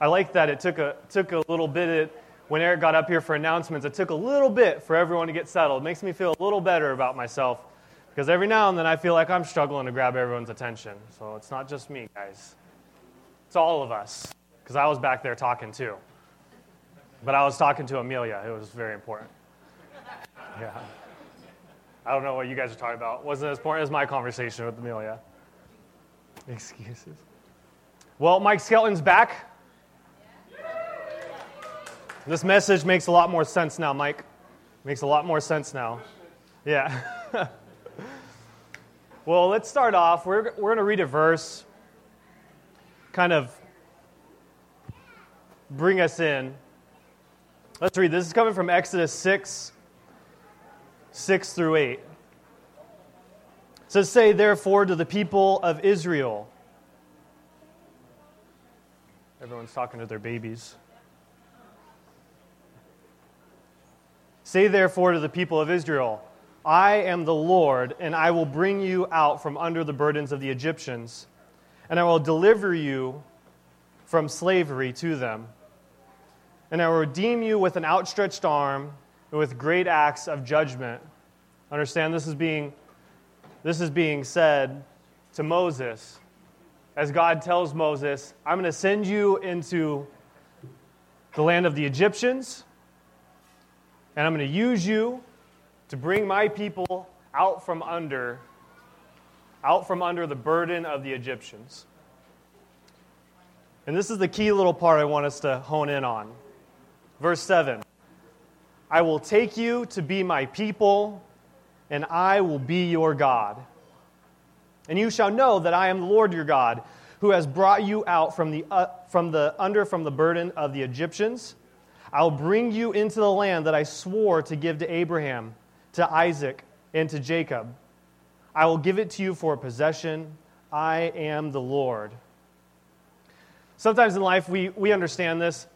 I like that it took a, took a little bit, when Eric got up here for announcements, it took a little bit for everyone to get settled. It makes me feel a little better about myself because every now and then I feel like I'm struggling to grab everyone's attention. So it's not just me, guys. It's all of us because I was back there talking too. But I was talking to Amelia. It was very important. Yeah. I don't know what you guys are talking about. Wasn't as important as my conversation with Amelia. Excuses. Well, Mike Skelton's back. This message makes a lot more sense now, Mike. Makes a lot more sense now. Yeah. well, let's start off. We're, we're going to read a verse, kind of bring us in. Let's read. This is coming from Exodus 6, 6 through 8. It says, Say therefore to the people of Israel. Everyone's talking to their babies. Say therefore to the people of Israel, I am the Lord, and I will bring you out from under the burdens of the Egyptians, and I will deliver you from slavery to them. And I will redeem you with an outstretched arm and with great acts of judgment. Understand this is being this is being said to Moses as God tells Moses, I'm going to send you into the land of the Egyptians, and I'm going to use you to bring my people out from under out from under the burden of the Egyptians. And this is the key little part I want us to hone in on. Verse 7 I will take you to be my people, and I will be your God. And you shall know that I am the Lord your God, who has brought you out from the, uh, from the under from the burden of the Egyptians. I will bring you into the land that I swore to give to Abraham to Isaac, and to Jacob. I will give it to you for a possession. I am the Lord. Sometimes in life, we, we understand this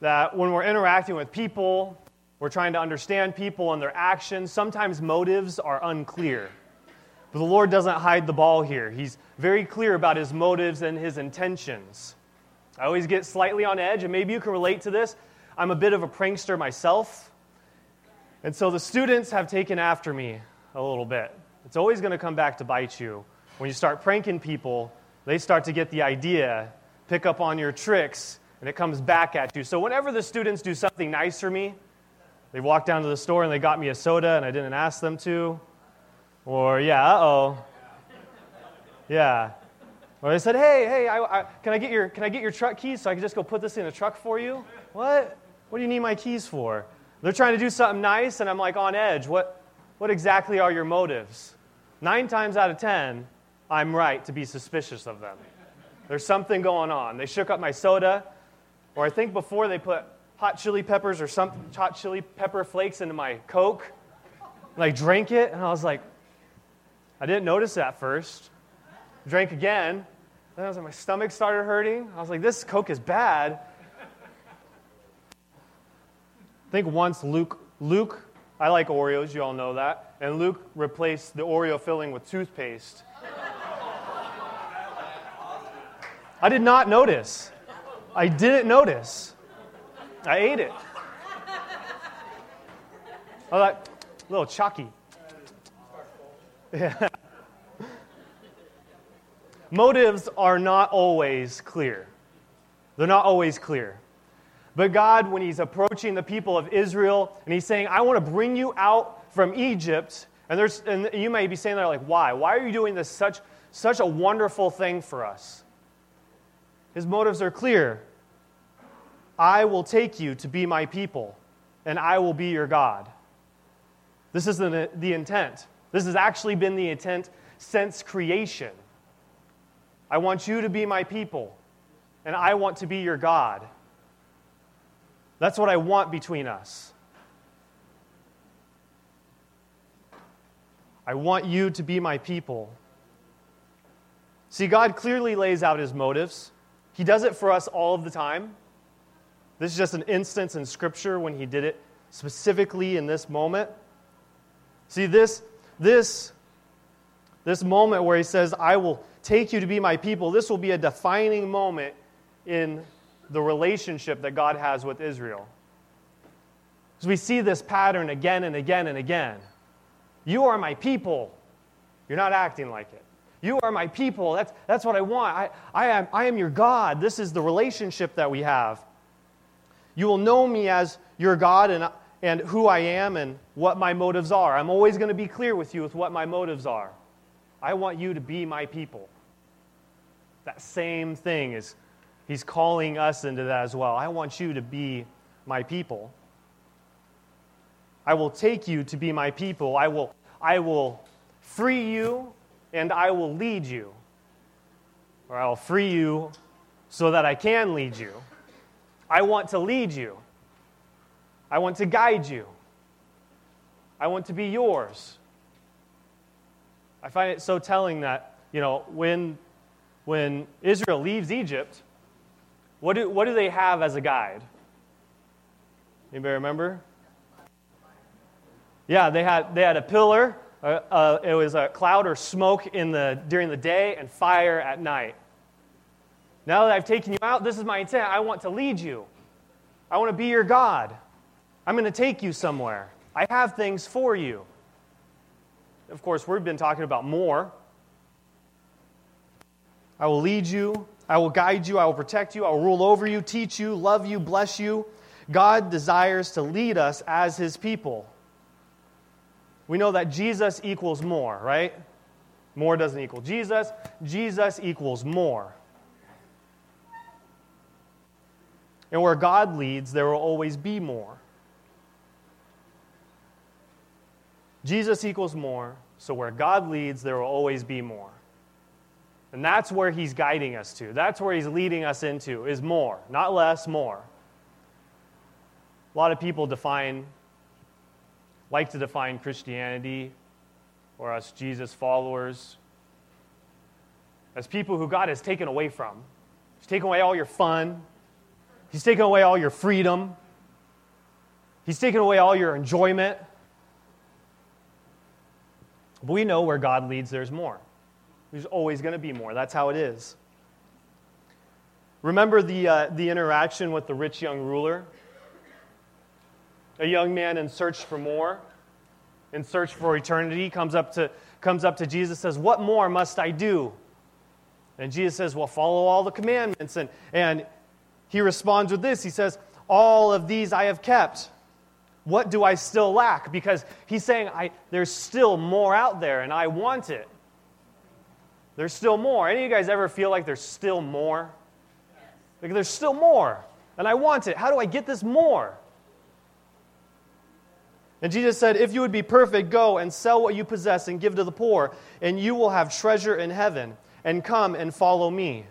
that when we're interacting with people, we're trying to understand people and their actions. Sometimes motives are unclear. But the Lord doesn't hide the ball here. He's very clear about his motives and his intentions. I always get slightly on edge, and maybe you can relate to this. I'm a bit of a prankster myself. And so the students have taken after me a little bit. It's always going to come back to bite you. When you start pranking people, they start to get the idea, pick up on your tricks, and it comes back at you. So whenever the students do something nice for me, they walk down to the store and they got me a soda and I didn't ask them to, or yeah, uh oh, yeah, or they said, hey, hey, I, I, can I get your can I get your truck keys so I can just go put this in the truck for you? What? What do you need my keys for? They're trying to do something nice, and I'm like on edge. What, what exactly are your motives? Nine times out of ten, I'm right to be suspicious of them. There's something going on. They shook up my soda, or I think before they put hot chili peppers or some hot chili pepper flakes into my Coke. I drank it, and I was like, I didn't notice that first. Drank again. Then I was like, my stomach started hurting. I was like, this Coke is bad think once Luke, Luke, I like Oreos, you all know that, and Luke replaced the Oreo filling with toothpaste. I did not notice. I didn't notice. I ate it. I thought, a little chalky. Yeah. Motives are not always clear. They're not always clear. But God, when He's approaching the people of Israel and He's saying, I want to bring you out from Egypt, and, there's, and you may be saying there, like, why? Why are you doing this such, such a wonderful thing for us? His motives are clear. I will take you to be my people, and I will be your God. This is the, the intent. This has actually been the intent since creation. I want you to be my people, and I want to be your God. That's what I want between us. I want you to be my people. See, God clearly lays out his motives. He does it for us all of the time. This is just an instance in Scripture when he did it specifically in this moment. See, this, this, this moment where he says, I will take you to be my people, this will be a defining moment in the relationship that God has with Israel. Because we see this pattern again and again and again. You are my people. You're not acting like it. You are my people. That's, that's what I want. I, I, am, I am your God. This is the relationship that we have. You will know me as your God and, and who I am and what my motives are. I'm always going to be clear with you with what my motives are. I want you to be my people. That same thing is, he's calling us into that as well. I want you to be my people. I will take you to be my people. I will, I will free you and I will lead you. Or I'll free you so that I can lead you. I want to lead you. I want to guide you. I want to be yours. I find it so telling that, you know, when, when Israel leaves Egypt, what do, what do they have as a guide? Anybody remember? Yeah, they had, they had a pillar. Uh, uh, it was a cloud or smoke in the, during the day and fire at night. Now that I've taken you out, this is my intent. I want to lead you. I want to be your God. I'm going to take you somewhere. I have things for you. Of course, we've been talking about more. I will lead you. I will guide you. I will protect you. I will rule over you, teach you, love you, bless you. God desires to lead us as his people. We know that Jesus equals more, right? More doesn't equal Jesus. Jesus equals more. And where God leads, there will always be more. Jesus equals more, so where God leads, there will always be more. And that's where he's guiding us to. That's where he's leading us into is more, not less, more. A lot of people define like to define Christianity or us Jesus followers as people who God has taken away from. He's taken away all your fun, He's taken away all your freedom, He's taken away all your enjoyment. But we know where God leads, there's more. There's always going to be more. That's how it is. Remember the, uh, the interaction with the rich young ruler? A young man in search for more, in search for eternity, comes up to, comes up to Jesus says, What more must I do? And Jesus says, Well, follow all the commandments. And, and he responds with this He says, All of these I have kept. What do I still lack? Because he's saying, I, There's still more out there, and I want it. There's still more. Any of you guys ever feel like there's still more? Like there's still more, and I want it. How do I get this more? And Jesus said, If you would be perfect, go and sell what you possess and give to the poor, and you will have treasure in heaven. And come and follow me.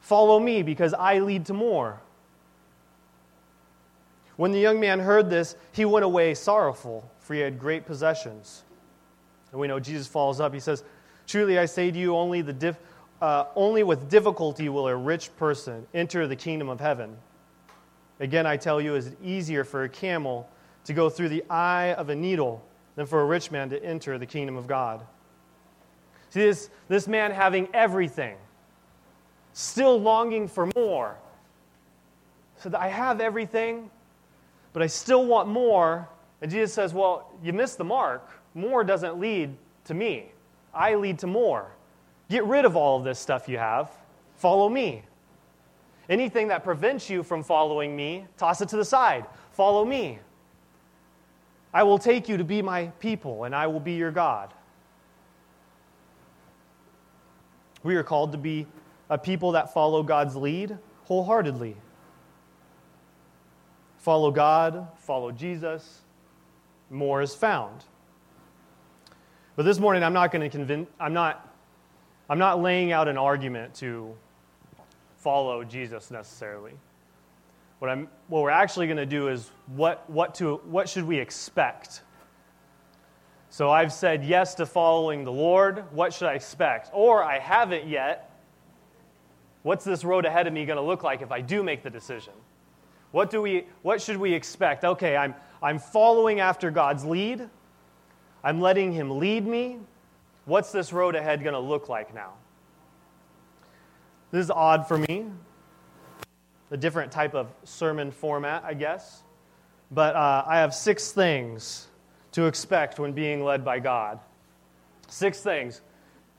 Follow me because I lead to more. When the young man heard this, he went away sorrowful, for he had great possessions. And we know Jesus follows up. He says, Truly I say to you, only, the dif- uh, only with difficulty will a rich person enter the kingdom of heaven. Again, I tell you, it is easier for a camel to go through the eye of a needle than for a rich man to enter the kingdom of God. See, this, this man having everything, still longing for more. So I have everything, but I still want more. And Jesus says, Well, you missed the mark. More doesn't lead to me, I lead to more. Get rid of all of this stuff you have, follow me. Anything that prevents you from following me, toss it to the side. Follow me. I will take you to be my people, and I will be your God. We are called to be a people that follow God's lead wholeheartedly. Follow God, follow Jesus, more is found. But this morning I'm not going to convince I'm not I'm not laying out an argument to follow Jesus necessarily. What, I'm, what we're actually going to do is what, what, to, what should we expect? So I've said yes to following the Lord. What should I expect? Or I haven't yet. What's this road ahead of me going to look like if I do make the decision? What, do we, what should we expect? Okay, I'm, I'm following after God's lead. I'm letting Him lead me. What's this road ahead going to look like now? This is odd for me a different type of sermon format, I guess. But uh, I have six things to expect when being led by God. Six things.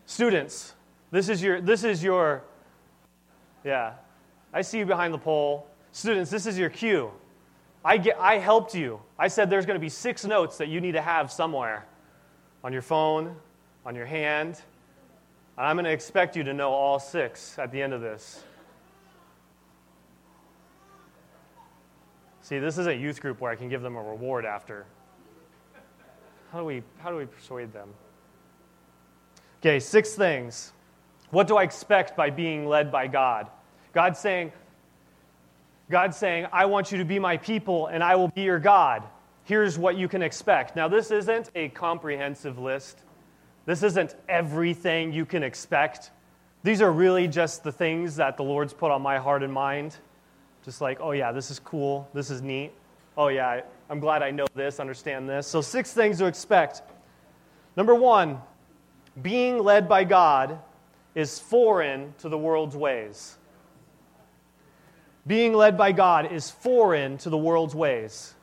Students, this is your, this is your, yeah, I see you behind the pole. Students, this is your cue. I, get, I helped you. I said there's going to be six notes that you need to have somewhere on your phone, on your hand. I'm going to expect you to know all six at the end of this. See, this is a youth group where I can give them a reward after. How do we, how do we persuade them? Okay, six things. What do I expect by being led by God? God's saying, God's saying, I want you to be my people and I will be your God. Here's what you can expect. Now, this isn't a comprehensive list. This isn't everything you can expect. These are really just the things that the Lord's put on my heart and mind. Just like, oh, yeah, this is cool. This is neat. Oh, yeah, I'm glad I know this, understand this. So, six things to expect. Number one, being led by God is foreign to the world's ways. Being led by God is foreign to the world's ways.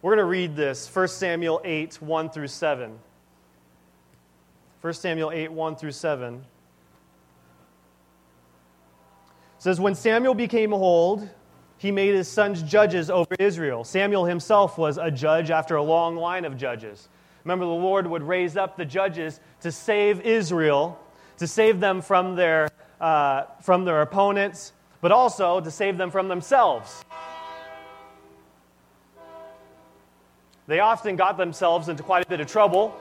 We're going to read this 1 Samuel 8, 1 through 7. 1 Samuel 8, 1 through 7. It says, When Samuel became old, he made his sons judges over Israel. Samuel himself was a judge after a long line of judges. Remember, the Lord would raise up the judges to save Israel, to save them from their, uh, from their opponents, but also to save them from themselves. They often got themselves into quite a bit of trouble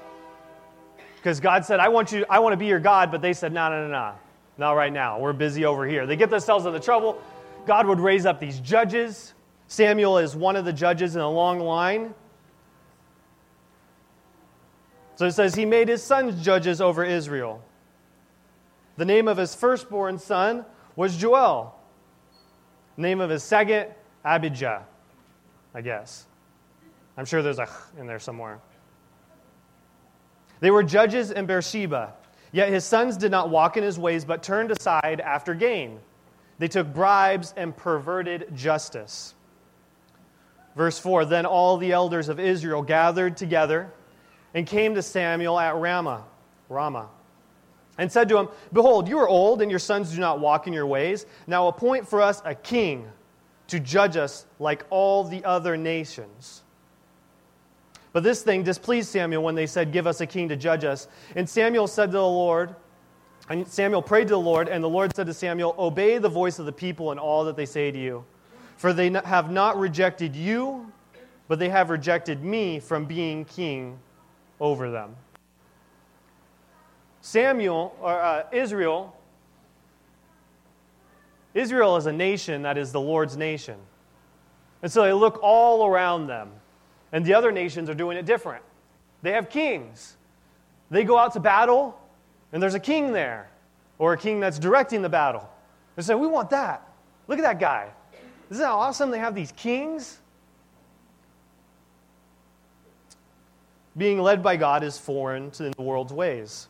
because God said, I want, you, I want to be your God, but they said, no, no, no, no. Not right now. We're busy over here. They get themselves into trouble. God would raise up these judges. Samuel is one of the judges in a long line. So it says, He made his sons judges over Israel. The name of his firstborn son was Joel. The name of his second, Abijah, I guess. I'm sure there's a in there somewhere. They were judges in Beersheba. Yet his sons did not walk in his ways, but turned aside after gain. They took bribes and perverted justice. Verse 4 Then all the elders of Israel gathered together and came to Samuel at Ramah, Ramah, and said to him, Behold, you are old, and your sons do not walk in your ways. Now appoint for us a king to judge us like all the other nations. But this thing displeased Samuel when they said, Give us a king to judge us. And Samuel said to the Lord, and Samuel prayed to the Lord, and the Lord said to Samuel, Obey the voice of the people in all that they say to you. For they have not rejected you, but they have rejected me from being king over them. Samuel, or uh, Israel, Israel is a nation that is the Lord's nation. And so they look all around them, and the other nations are doing it different. They have kings. They go out to battle, and there's a king there, or a king that's directing the battle. They say, We want that. Look at that guy. Isn't that awesome? They have these kings. being led by God is foreign to the world's ways.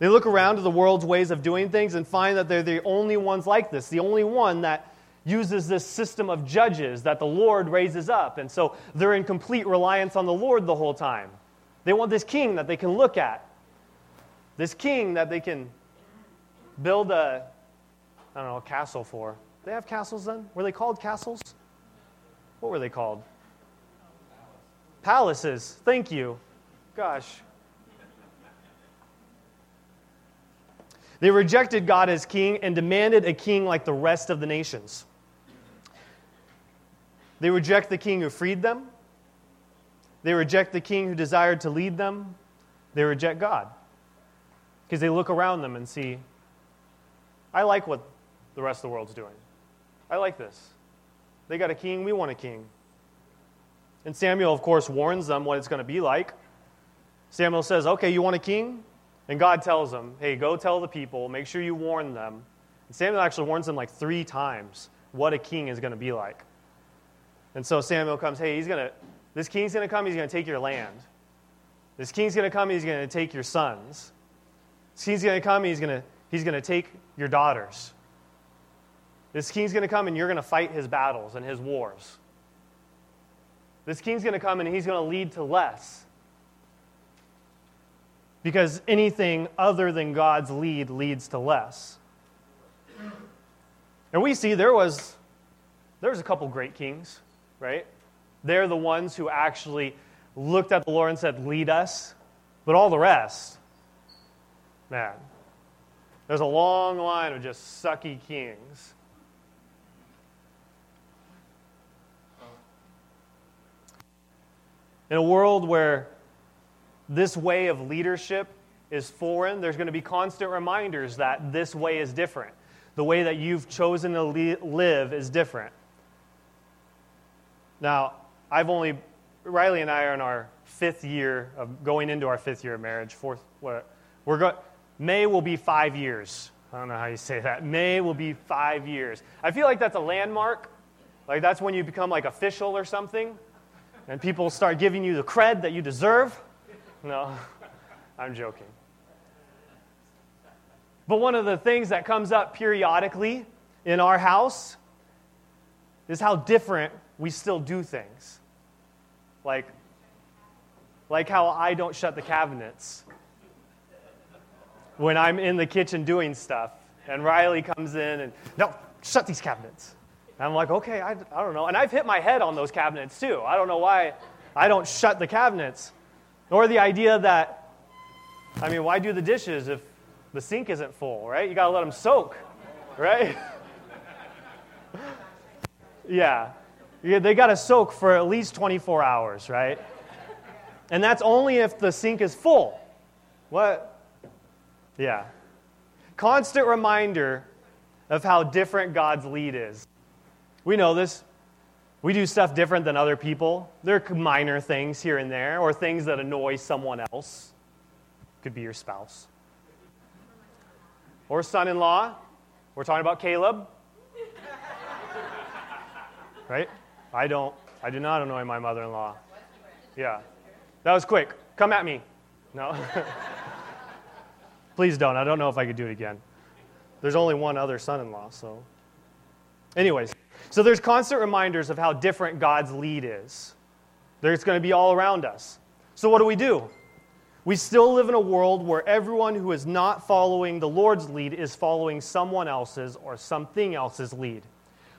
They look around to the world's ways of doing things and find that they're the only ones like this, the only one that uses this system of judges that the Lord raises up. And so they're in complete reliance on the Lord the whole time. They want this king that they can look at, this king that they can build a, I don't know, a castle for. They have castles then? Were they called castles? What were they called? Palaces. Thank you. Gosh. They rejected God as king and demanded a king like the rest of the nations. They reject the king who freed them. They reject the king who desired to lead them. They reject God. Because they look around them and see, I like what the rest of the world's doing. I like this. They got a king, we want a king. And Samuel, of course, warns them what it's going to be like. Samuel says, Okay, you want a king? And God tells him, Hey, go tell the people, make sure you warn them. And Samuel actually warns them like three times what a king is going to be like. And so Samuel comes, Hey, he's going to, this king's going to come, he's going to take your land. This king's going to come, he's going to take your sons. This king's going to come, he's going to, he's going to take your daughters. This king's going to come and you're going to fight his battles and his wars. This king's going to come and he's going to lead to less. Because anything other than God's lead leads to less. And we see there was there was a couple great kings, right? They're the ones who actually looked at the Lord and said, "Lead us." But all the rest, man, there's a long line of just sucky kings. In a world where this way of leadership is foreign, there's going to be constant reminders that this way is different. The way that you've chosen to live is different. Now, I've only, Riley and I are in our fifth year of going into our fifth year of marriage. Fourth, what? We're going, May will be five years. I don't know how you say that. May will be five years. I feel like that's a landmark. Like that's when you become like official or something and people start giving you the cred that you deserve. No, I'm joking. But one of the things that comes up periodically in our house is how different we still do things. Like, like how I don't shut the cabinets when I'm in the kitchen doing stuff, and Riley comes in and, no, shut these cabinets. And I'm like, okay, I, I don't know. And I've hit my head on those cabinets too. I don't know why I don't shut the cabinets. Or the idea that, I mean, why do the dishes if the sink isn't full, right? You got to let them soak, right? yeah. Yeah. They got to soak for at least 24 hours, right? And that's only if the sink is full. What? Yeah. Constant reminder of how different God's lead is. We know this. We do stuff different than other people. There are minor things here and there, or things that annoy someone else. Could be your spouse. Or son in law. We're talking about Caleb. right? I don't, I do not annoy my mother in law. Yeah. That was quick. Come at me. No. Please don't. I don't know if I could do it again. There's only one other son in law, so. Anyways. So there's constant reminders of how different God's lead is. There's going to be all around us. So what do we do? We still live in a world where everyone who is not following the Lord's lead is following someone else's or something else's lead.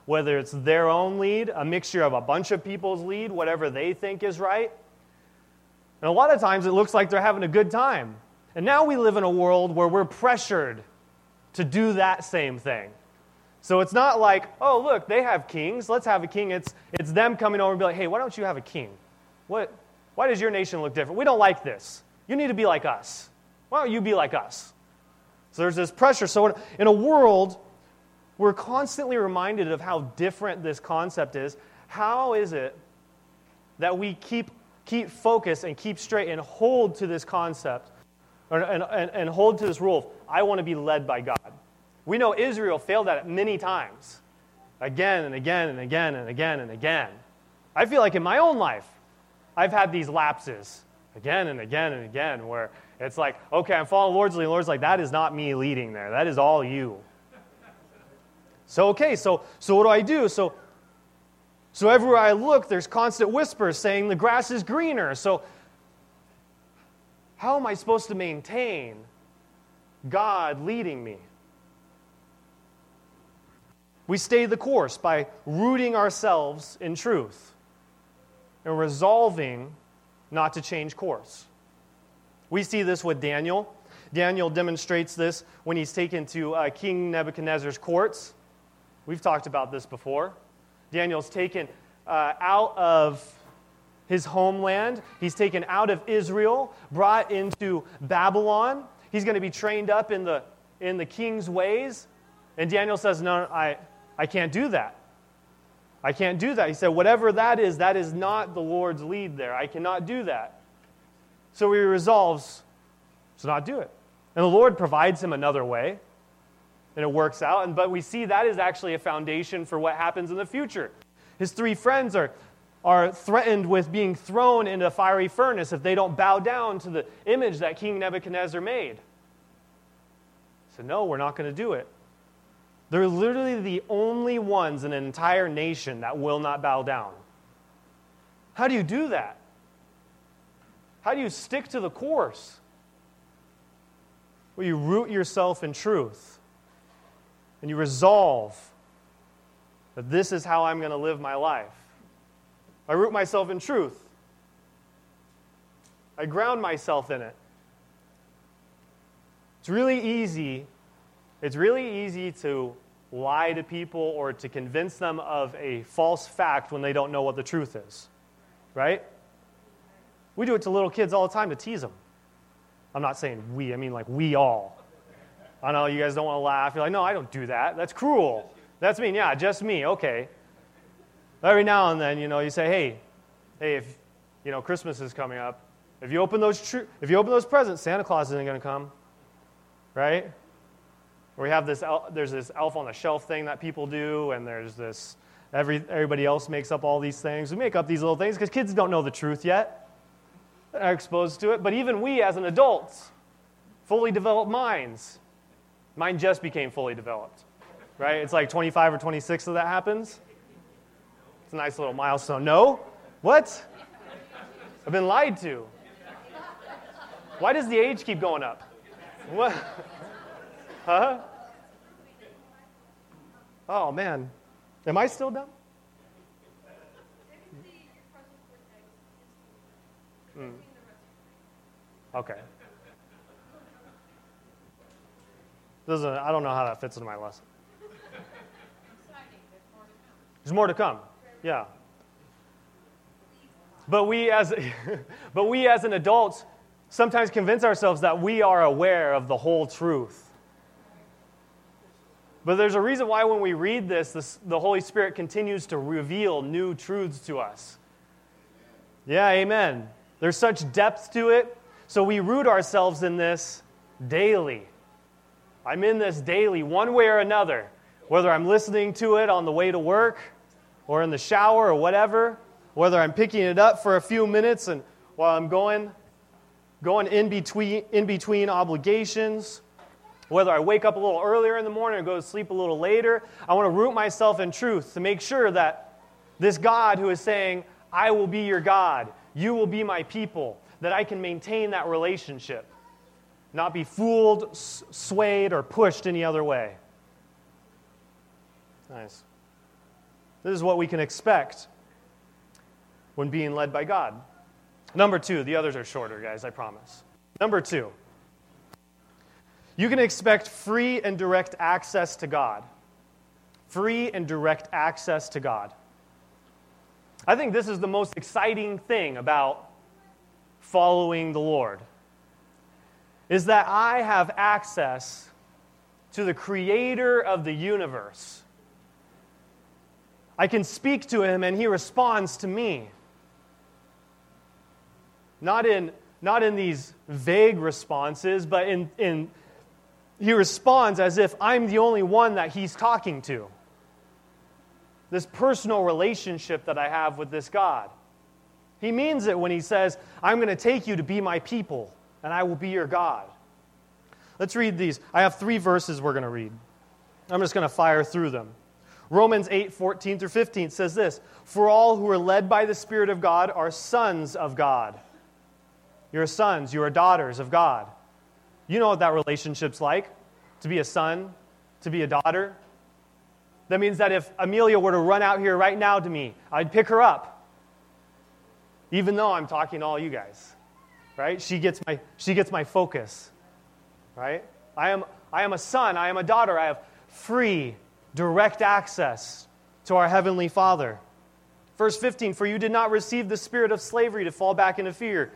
Whether it's their own lead, a mixture of a bunch of people's lead, whatever they think is right. And a lot of times it looks like they're having a good time. And now we live in a world where we're pressured to do that same thing. So it's not like, oh, look, they have kings. Let's have a king. It's, it's them coming over and be like, hey, why don't you have a king? What, why does your nation look different? We don't like this. You need to be like us. Why don't you be like us? So there's this pressure. So in a world, we're constantly reminded of how different this concept is. How is it that we keep, keep focus and keep straight and hold to this concept or, and, and, and hold to this rule I want to be led by God? We know Israel failed at it many times, again and again and again and again and again. I feel like in my own life, I've had these lapses again and again and again where it's like, okay, I'm following Lord's lead. Lord's like, that is not me leading there. That is all you. So, okay, so, so what do I do? So, so everywhere I look, there's constant whispers saying the grass is greener. So, how am I supposed to maintain God leading me? We stay the course by rooting ourselves in truth and resolving not to change course. We see this with Daniel. Daniel demonstrates this when he's taken to uh, King Nebuchadnezzar's courts. We've talked about this before. Daniel's taken uh, out of his homeland, he's taken out of Israel, brought into Babylon. He's going to be trained up in the, in the king's ways. And Daniel says, No, I, I can't do that. I can't do that. He said, Whatever that is, that is not the Lord's lead there. I cannot do that. So he resolves to not do it. And the Lord provides him another way, and it works out. And, but we see that is actually a foundation for what happens in the future. His three friends are, are threatened with being thrown into a fiery furnace if they don't bow down to the image that King Nebuchadnezzar made. So, no, we're not going to do it. They're literally the only ones in an entire nation that will not bow down. How do you do that? How do you stick to the course? Well, you root yourself in truth and you resolve that this is how I'm going to live my life. I root myself in truth, I ground myself in it. It's really easy. It's really easy to lie to people or to convince them of a false fact when they don't know what the truth is. Right? We do it to little kids all the time to tease them. I'm not saying we, I mean like we all. I know you guys don't want to laugh. You're like, no, I don't do that. That's cruel. That's mean. Yeah, just me. Okay. Every now and then, you know, you say, hey, hey, if you know Christmas is coming up, if you open those tr- if you open those presents, Santa Claus isn't going to come, right? We have this el- there's this elf on the shelf thing that people do, and there's this every everybody else makes up all these things. We make up these little things because kids don't know the truth yet are exposed to it, but even we as an adults, fully developed minds, mine just became fully developed, right? It's like 25 or 26 that that happens. It's a nice little milestone. No? What? I've been lied to. Why does the age keep going up? What? Huh? Oh, man. Am I still dumb? Mm. Okay. Doesn't, I don't know how that fits into my lesson. There's more to come. Yeah. But we as but we as an adult sometimes convince ourselves that we are aware of the whole truth. But there's a reason why when we read this, this the Holy Spirit continues to reveal new truths to us. Yeah, amen. There's such depth to it. So we root ourselves in this daily. I'm in this daily, one way or another, whether I'm listening to it on the way to work or in the shower or whatever, whether I'm picking it up for a few minutes and while I'm going, going in between, in between obligations, whether I wake up a little earlier in the morning or go to sleep a little later, I want to root myself in truth to make sure that this God who is saying, I will be your God, you will be my people, that I can maintain that relationship, not be fooled, swayed, or pushed any other way. Nice. This is what we can expect when being led by God. Number two, the others are shorter, guys, I promise. Number two, you can expect free and direct access to God. Free and direct access to God. I think this is the most exciting thing about following the Lord is that I have access to the creator of the universe. I can speak to him and he responds to me. Not in, not in these vague responses, but in, in, he responds as if I'm the only one that he's talking to this personal relationship that I have with this God. He means it when he says, I'm going to take you to be my people, and I will be your God. Let's read these. I have three verses we're going to read. I'm just going to fire through them. Romans 8, 14 through 15 says this For all who are led by the Spirit of God are sons of God. You're sons, you are daughters of God. You know what that relationship's like to be a son, to be a daughter. That means that if Amelia were to run out here right now to me, I'd pick her up, even though I'm talking to all you guys. Right? She gets my, she gets my focus. Right? I am, I am a son. I am a daughter. I have free, direct access to our Heavenly Father. Verse 15 For you did not receive the spirit of slavery to fall back into fear,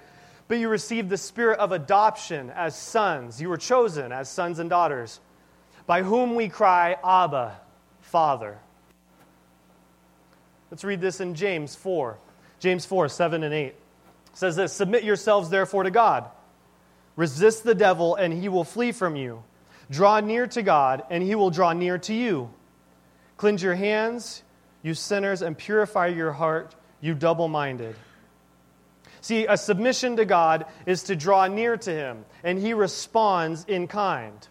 but you received the spirit of adoption as sons. You were chosen as sons and daughters, by whom we cry, Abba, Father. Let's read this in James 4. James 4, 7 and 8. It says this Submit yourselves therefore to God. Resist the devil, and he will flee from you. Draw near to God, and he will draw near to you. Cleanse your hands, you sinners, and purify your heart, you double minded. See, a submission to God is to draw near to him, and he responds in kind.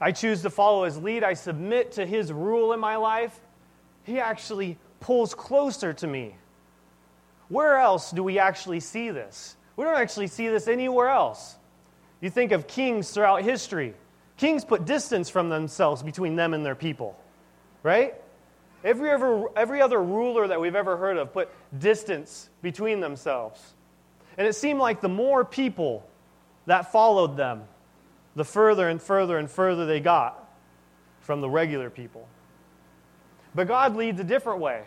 I choose to follow his lead, I submit to his rule in my life, he actually pulls closer to me. Where else do we actually see this? We don't actually see this anywhere else. You think of kings throughout history. Kings put distance from themselves between them and their people, right? Every, ever, every other ruler that we've ever heard of put distance between themselves. And it seemed like the more people that followed them, the further and further and further they got from the regular people. But God leads a different way.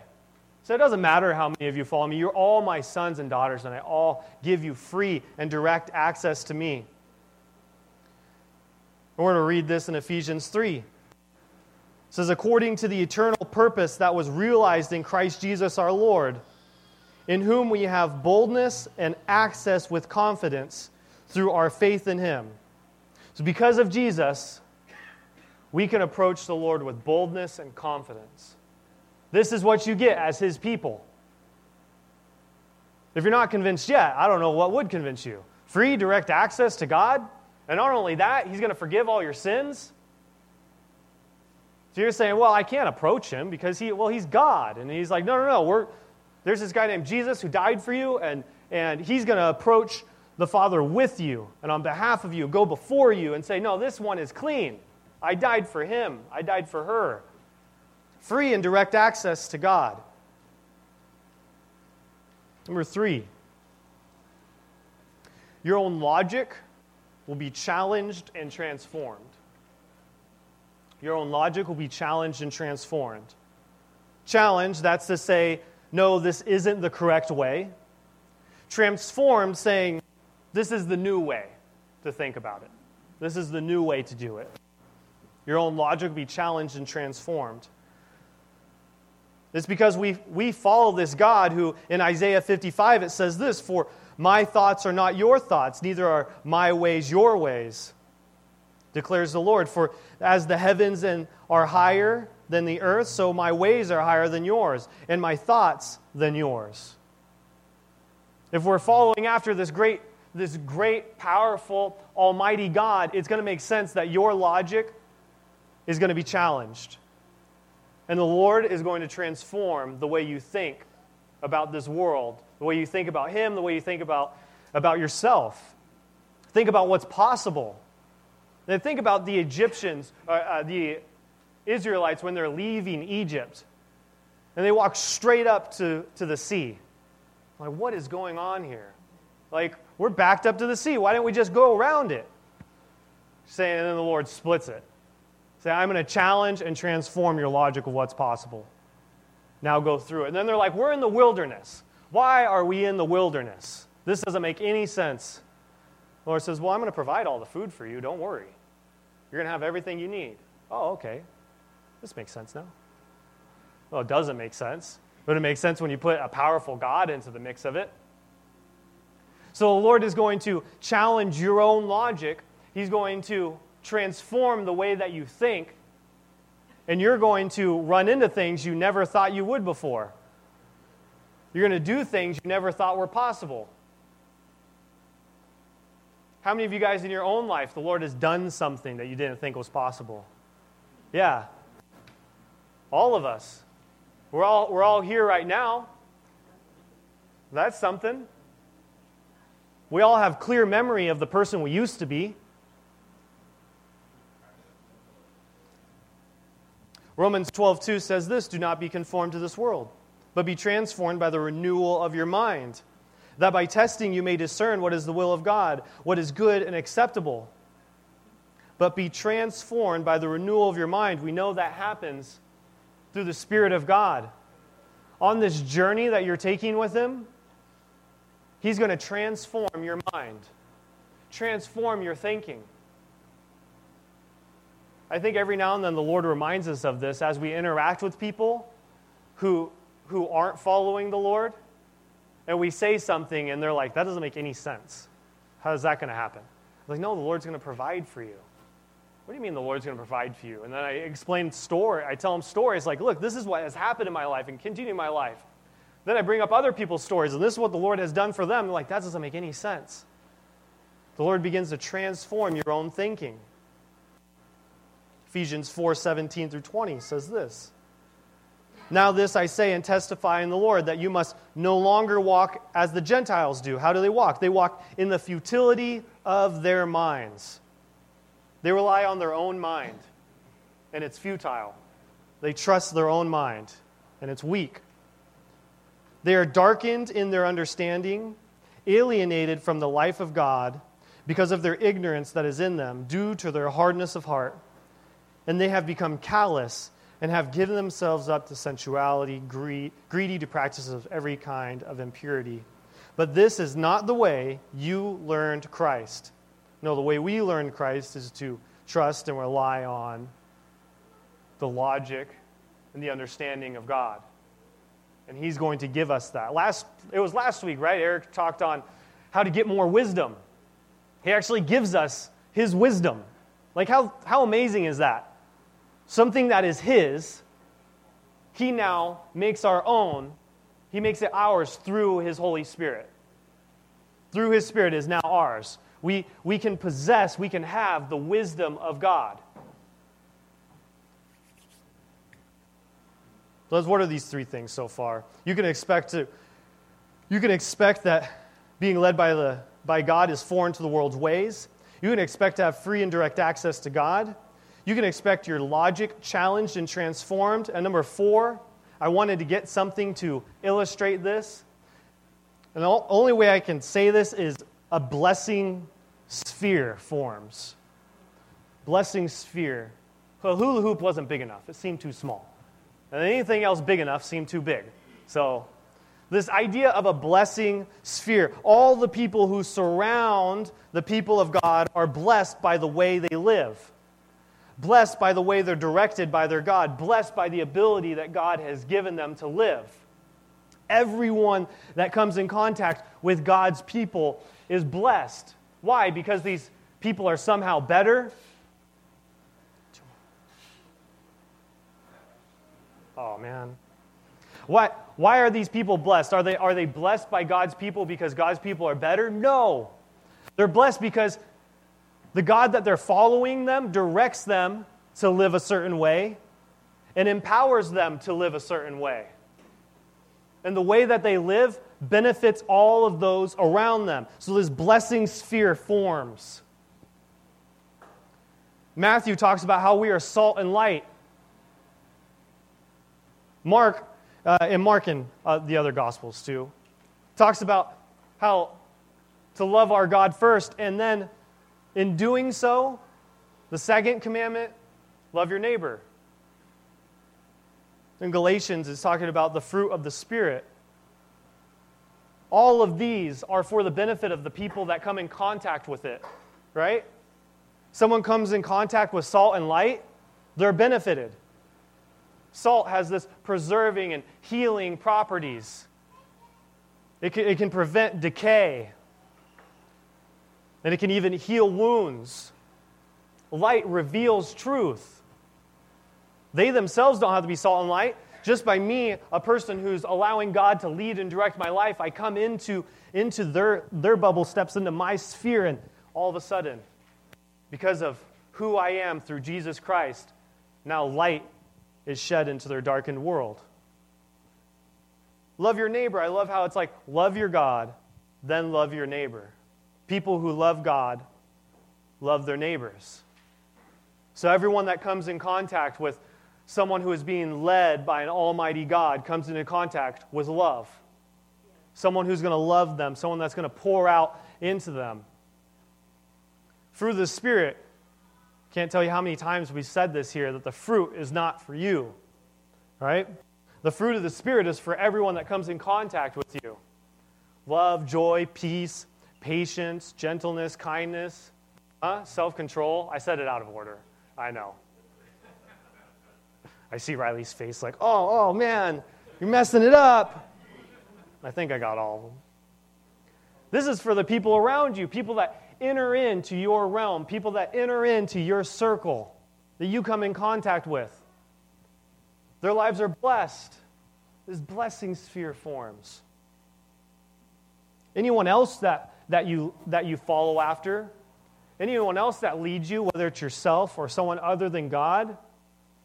So it doesn't matter how many of you follow me. You're all my sons and daughters, and I all give you free and direct access to me. We're going to read this in Ephesians 3. It says, according to the eternal purpose that was realized in Christ Jesus our Lord, in whom we have boldness and access with confidence through our faith in him. So, because of Jesus, we can approach the Lord with boldness and confidence. This is what you get as his people. If you're not convinced yet, I don't know what would convince you. Free, direct access to God? And not only that, he's going to forgive all your sins. So you're saying, well, I can't approach him because he, well, he's God. And he's like, no, no, no. We're, there's this guy named Jesus who died for you, and, and he's going to approach the Father with you and on behalf of you, go before you and say, no, this one is clean. I died for him. I died for her. Free and direct access to God. Number three, your own logic will be challenged and transformed. Your own logic will be challenged and transformed. Challenge, that's to say, no, this isn't the correct way. Transformed, saying, this is the new way to think about it. This is the new way to do it. Your own logic will be challenged and transformed. It's because we, we follow this God who, in Isaiah 55, it says this For my thoughts are not your thoughts, neither are my ways your ways, declares the Lord. For as the heavens and are higher than the earth, so my ways are higher than yours, and my thoughts than yours. If we're following after this great, this great, powerful, almighty God, it's going to make sense that your logic is going to be challenged. And the Lord is going to transform the way you think about this world the way you think about Him, the way you think about, about yourself. Think about what's possible. Then think about the Egyptians, uh, uh, the Israelites, when they're leaving Egypt. And they walk straight up to, to the sea. Like, what is going on here? Like, we're backed up to the sea. Why didn't we just go around it? Saying, and then the Lord splits it. Say, I'm going to challenge and transform your logic of what's possible. Now go through it. And then they're like, we're in the wilderness. Why are we in the wilderness? This doesn't make any sense. The Lord says, Well, I'm going to provide all the food for you. Don't worry. You're going to have everything you need. Oh, okay. This makes sense now. Well, it doesn't make sense, but it makes sense when you put a powerful God into the mix of it. So the Lord is going to challenge your own logic. He's going to transform the way that you think, and you're going to run into things you never thought you would before. You're going to do things you never thought were possible. How many of you guys in your own life, the Lord has done something that you didn't think was possible? Yeah. All of us. We're all, we're all here right now. That's something. We all have clear memory of the person we used to be. Romans 12:2 says this, "Do not be conformed to this world, but be transformed by the renewal of your mind, that by testing you may discern what is the will of God, what is good and acceptable. But be transformed by the renewal of your mind. We know that happens through the Spirit of God. On this journey that you're taking with Him, He's going to transform your mind, transform your thinking. I think every now and then the Lord reminds us of this as we interact with people who who aren't following the Lord, and we say something and they're like, that doesn't make any sense. How is that going to happen? I'm like, no, the Lord's going to provide for you. What do you mean the Lord's going to provide for you? And then I explain story. I tell them stories like, look, this is what has happened in my life and continue in my life. Then I bring up other people's stories, and this is what the Lord has done for them. They're like, that doesn't make any sense. The Lord begins to transform your own thinking. Ephesians 4 17 through 20 says this. Now, this I say and testify in the Lord that you must no longer walk as the Gentiles do. How do they walk? They walk in the futility of their minds. They rely on their own mind, and it's futile. They trust their own mind, and it's weak. They are darkened in their understanding, alienated from the life of God because of their ignorance that is in them, due to their hardness of heart. And they have become callous and have given themselves up to sensuality, greed, greedy to practices of every kind of impurity. But this is not the way you learned Christ. No, the way we learned Christ is to trust and rely on the logic and the understanding of God. And He's going to give us that. Last, it was last week, right? Eric talked on how to get more wisdom. He actually gives us His wisdom. Like, how, how amazing is that? Something that is His, He now makes our own. He makes it ours through His Holy Spirit. Through His Spirit is now ours. We, we can possess, we can have the wisdom of God. So what are these three things so far? You can expect to, you can expect that being led by, the, by God is foreign to the world's ways. You can expect to have free and direct access to God. You can expect your logic challenged and transformed. And number four, I wanted to get something to illustrate this. And the only way I can say this is a blessing sphere forms. Blessing sphere. Well, hula hoop wasn't big enough, it seemed too small. And anything else big enough seemed too big. So, this idea of a blessing sphere, all the people who surround the people of God are blessed by the way they live blessed by the way they're directed by their God, blessed by the ability that God has given them to live. Everyone that comes in contact with God's people is blessed. Why? Because these people are somehow better? Oh, man. Why, why are these people blessed? Are they, are they blessed by God's people because God's people are better? No. They're blessed because the God that they're following them directs them to live a certain way and empowers them to live a certain way. And the way that they live benefits all of those around them. So this blessing sphere forms. Matthew talks about how we are salt and light. Mark, uh, and Mark and uh, the other Gospels too, talks about how to love our God first and then in doing so, the second commandment, love your neighbor. In Galatians, it's talking about the fruit of the Spirit. All of these are for the benefit of the people that come in contact with it, right? Someone comes in contact with salt and light, they're benefited. Salt has this preserving and healing properties. It can, it can prevent decay. And it can even heal wounds. Light reveals truth. They themselves don't have to be salt and light. Just by me, a person who's allowing God to lead and direct my life, I come into, into their, their bubble, steps into my sphere, and all of a sudden, because of who I am through Jesus Christ, now light is shed into their darkened world. Love your neighbor. I love how it's like love your God, then love your neighbor. People who love God love their neighbors. So everyone that comes in contact with someone who is being led by an almighty God comes into contact with love. Someone who's going to love them, someone that's going to pour out into them. Through the Spirit, can't tell you how many times we've said this here that the fruit is not for you, right? The fruit of the Spirit is for everyone that comes in contact with you love, joy, peace, patience, gentleness, kindness, huh? self control. I said it out of order. I know. I see Riley's face like, oh, oh man, you're messing it up. I think I got all of them. This is for the people around you, people that enter into your realm, people that enter into your circle that you come in contact with. Their lives are blessed. This blessing sphere forms. Anyone else that that you, that you follow after, anyone else that leads you, whether it's yourself or someone other than God,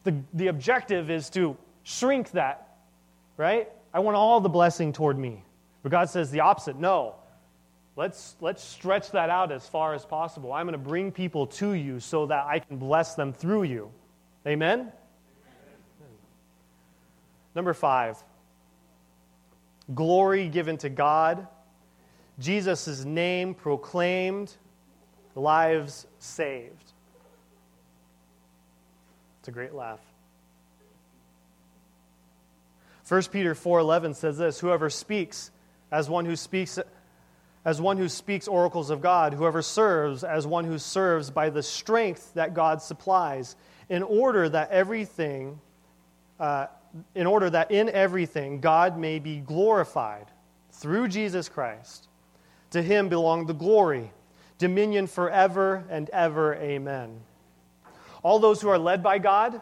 the, the objective is to shrink that, right? I want all the blessing toward me. But God says the opposite. No. Let's, let's stretch that out as far as possible. I'm going to bring people to you so that I can bless them through you. Amen? Amen. Number five, glory given to God, Jesus' name proclaimed, lives saved. It's a great laugh. 1 Peter 4:11 says this, whoever speaks as one who speaks as one who speaks oracles of God, whoever serves as one who serves by the strength that God supplies, in order that everything uh, in order that in everything God may be glorified through Jesus Christ. To him belong the glory, dominion forever and ever. Amen. All those who are led by God,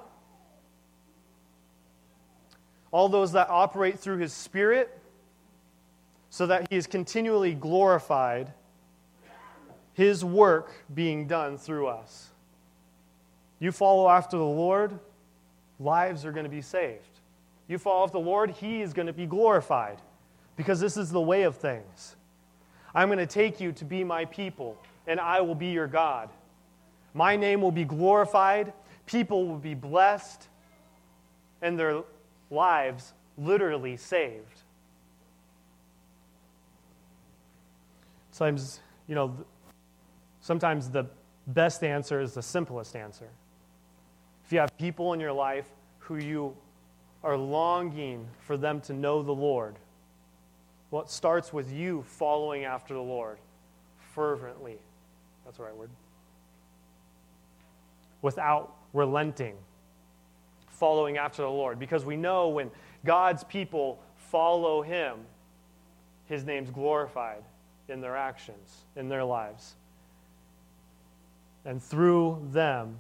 all those that operate through his Spirit, so that he is continually glorified, his work being done through us. You follow after the Lord, lives are going to be saved. You follow after the Lord, he is going to be glorified because this is the way of things. I'm going to take you to be my people, and I will be your God. My name will be glorified, people will be blessed, and their lives literally saved. Sometimes, you know, sometimes the best answer is the simplest answer. If you have people in your life who you are longing for them to know the Lord, well, it starts with you following after the Lord fervently. That's the right word. Without relenting, following after the Lord. Because we know when God's people follow Him, His name's glorified in their actions, in their lives. And through them,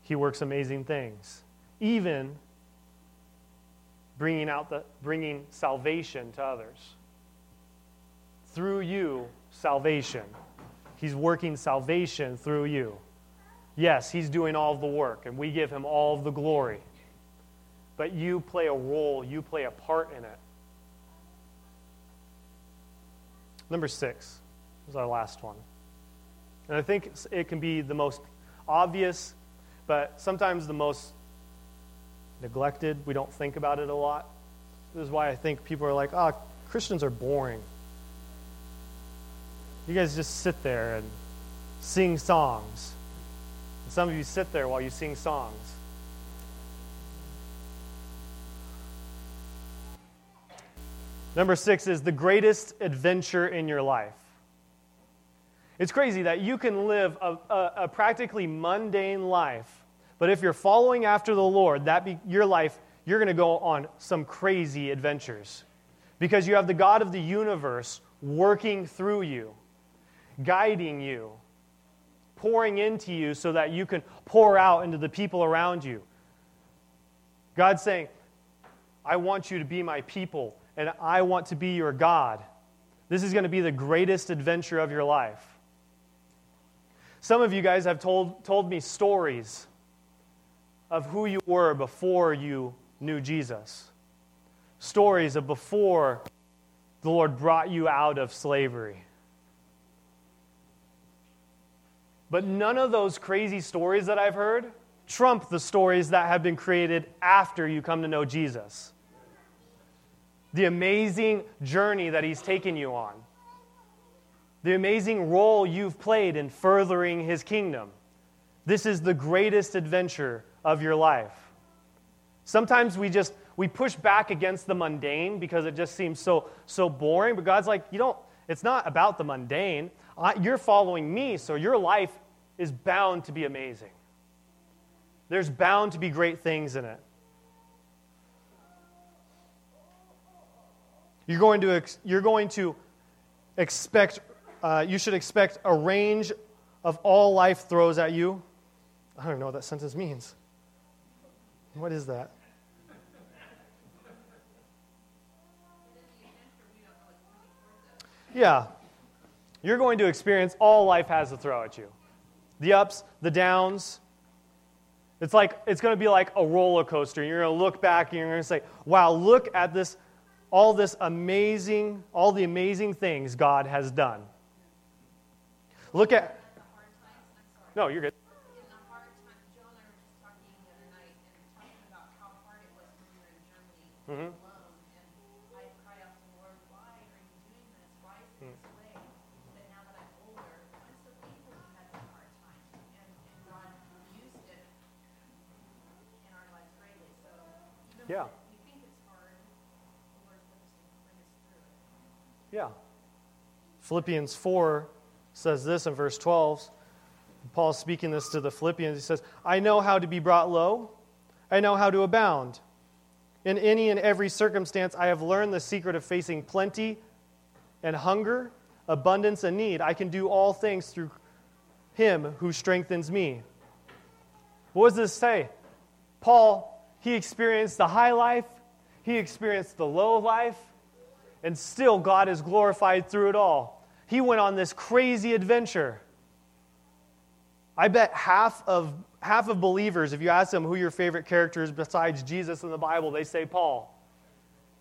he works amazing things, even bringing out the bringing salvation to others. Through you, salvation. He's working salvation through you. Yes, he's doing all of the work, and we give him all of the glory. But you play a role, you play a part in it. Number six is our last one. And I think it can be the most obvious, but sometimes the most neglected. We don't think about it a lot. This is why I think people are like, oh, Christians are boring. You guys just sit there and sing songs. And some of you sit there while you sing songs. Number six is the greatest adventure in your life. It's crazy that you can live a, a, a practically mundane life, but if you're following after the Lord, that be, your life, you're going to go on some crazy adventures because you have the God of the universe working through you, guiding you, pouring into you so that you can pour out into the people around you. God's saying, I want you to be my people and I want to be your God. This is going to be the greatest adventure of your life. Some of you guys have told, told me stories of who you were before you knew Jesus. Stories of before the Lord brought you out of slavery. But none of those crazy stories that I've heard trump the stories that have been created after you come to know Jesus the amazing journey that He's taken you on, the amazing role you've played in furthering His kingdom. This is the greatest adventure of your life. Sometimes we just we push back against the mundane because it just seems so so boring. But God's like, you don't. It's not about the mundane. I, you're following me, so your life is bound to be amazing. There's bound to be great things in it. You're going to, ex- you're going to expect, uh, you should expect a range of all life throws at you. I don't know what that sentence means. What is that? Yeah. You're going to experience all life has to throw at you. The ups, the downs. It's like it's going to be like a roller coaster. You're going to look back and you're going to say, "Wow, look at this all this amazing all the amazing things God has done." Look at No, you're good. Yeah. Yeah. Philippians 4 says this in verse 12. Paul's speaking this to the Philippians. He says, I know how to be brought low, I know how to abound. In any and every circumstance, I have learned the secret of facing plenty and hunger, abundance and need. I can do all things through him who strengthens me. What does this say? Paul he experienced the high life, he experienced the low life, and still God is glorified through it all. He went on this crazy adventure. I bet half of half of believers, if you ask them who your favorite character is besides Jesus in the Bible, they say Paul.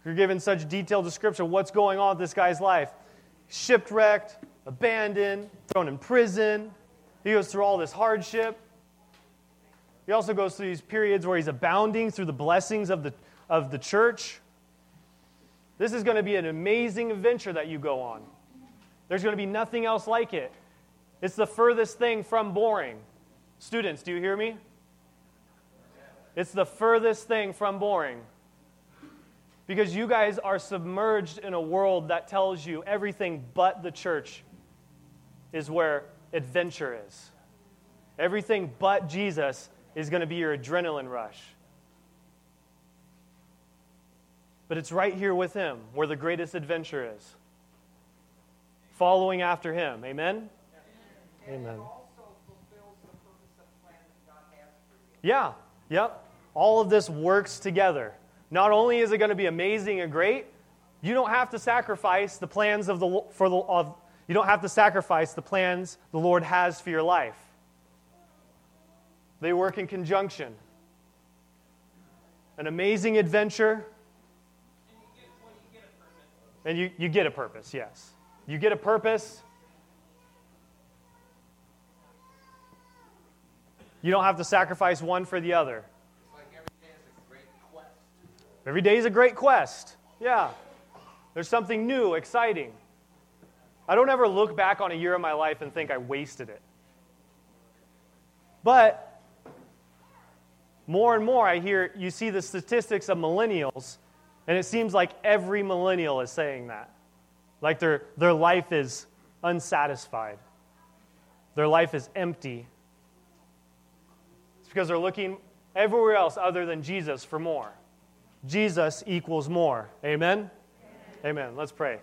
You're given such detailed description of what's going on with this guy's life. Shipwrecked, abandoned, thrown in prison. He goes through all this hardship. He also goes through these periods where he's abounding through the blessings of the, of the church. This is going to be an amazing adventure that you go on. There's going to be nothing else like it. It's the furthest thing from boring. Students, do you hear me? It's the furthest thing from boring. Because you guys are submerged in a world that tells you everything but the church is where adventure is. Everything but Jesus is going to be your adrenaline rush. But it's right here with Him where the greatest adventure is. Following after Him. Amen? Amen. It also fulfills the purpose and plan that God has for you. Yeah, yep. All of this works together. Not only is it going to be amazing and great, you don't have to sacrifice the plans of the for the of, you don't have to sacrifice the plans the Lord has for your life. They work in conjunction. An amazing adventure. And you, you get a purpose, yes. You get a purpose. You don't have to sacrifice one for the other. every day is a great quest. Yeah. There's something new, exciting. I don't ever look back on a year of my life and think I wasted it. But more and more, I hear you see the statistics of millennials, and it seems like every millennial is saying that. Like their, their life is unsatisfied, their life is empty. It's because they're looking everywhere else other than Jesus for more. Jesus equals more. Amen? Amen. Amen. Let's pray.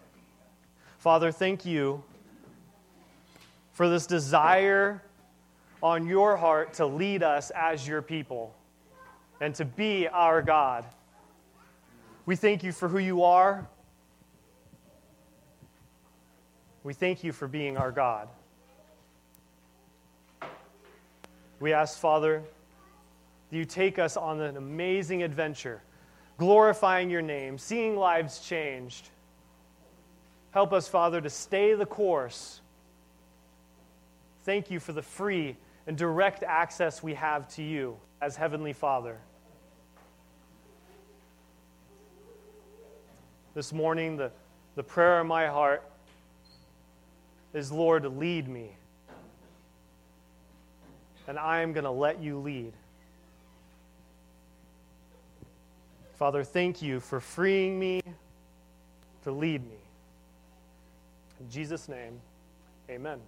Father, thank you for this desire on your heart to lead us as your people and to be our God. We thank you for who you are. We thank you for being our God. We ask, Father, that you take us on an amazing adventure, glorifying your name, seeing lives changed. Help us, Father, to stay the course. Thank you for the free and direct access we have to you as Heavenly Father. This morning, the, the prayer in my heart is Lord, lead me. And I am going to let you lead. Father, thank you for freeing me to lead me. In Jesus' name, amen.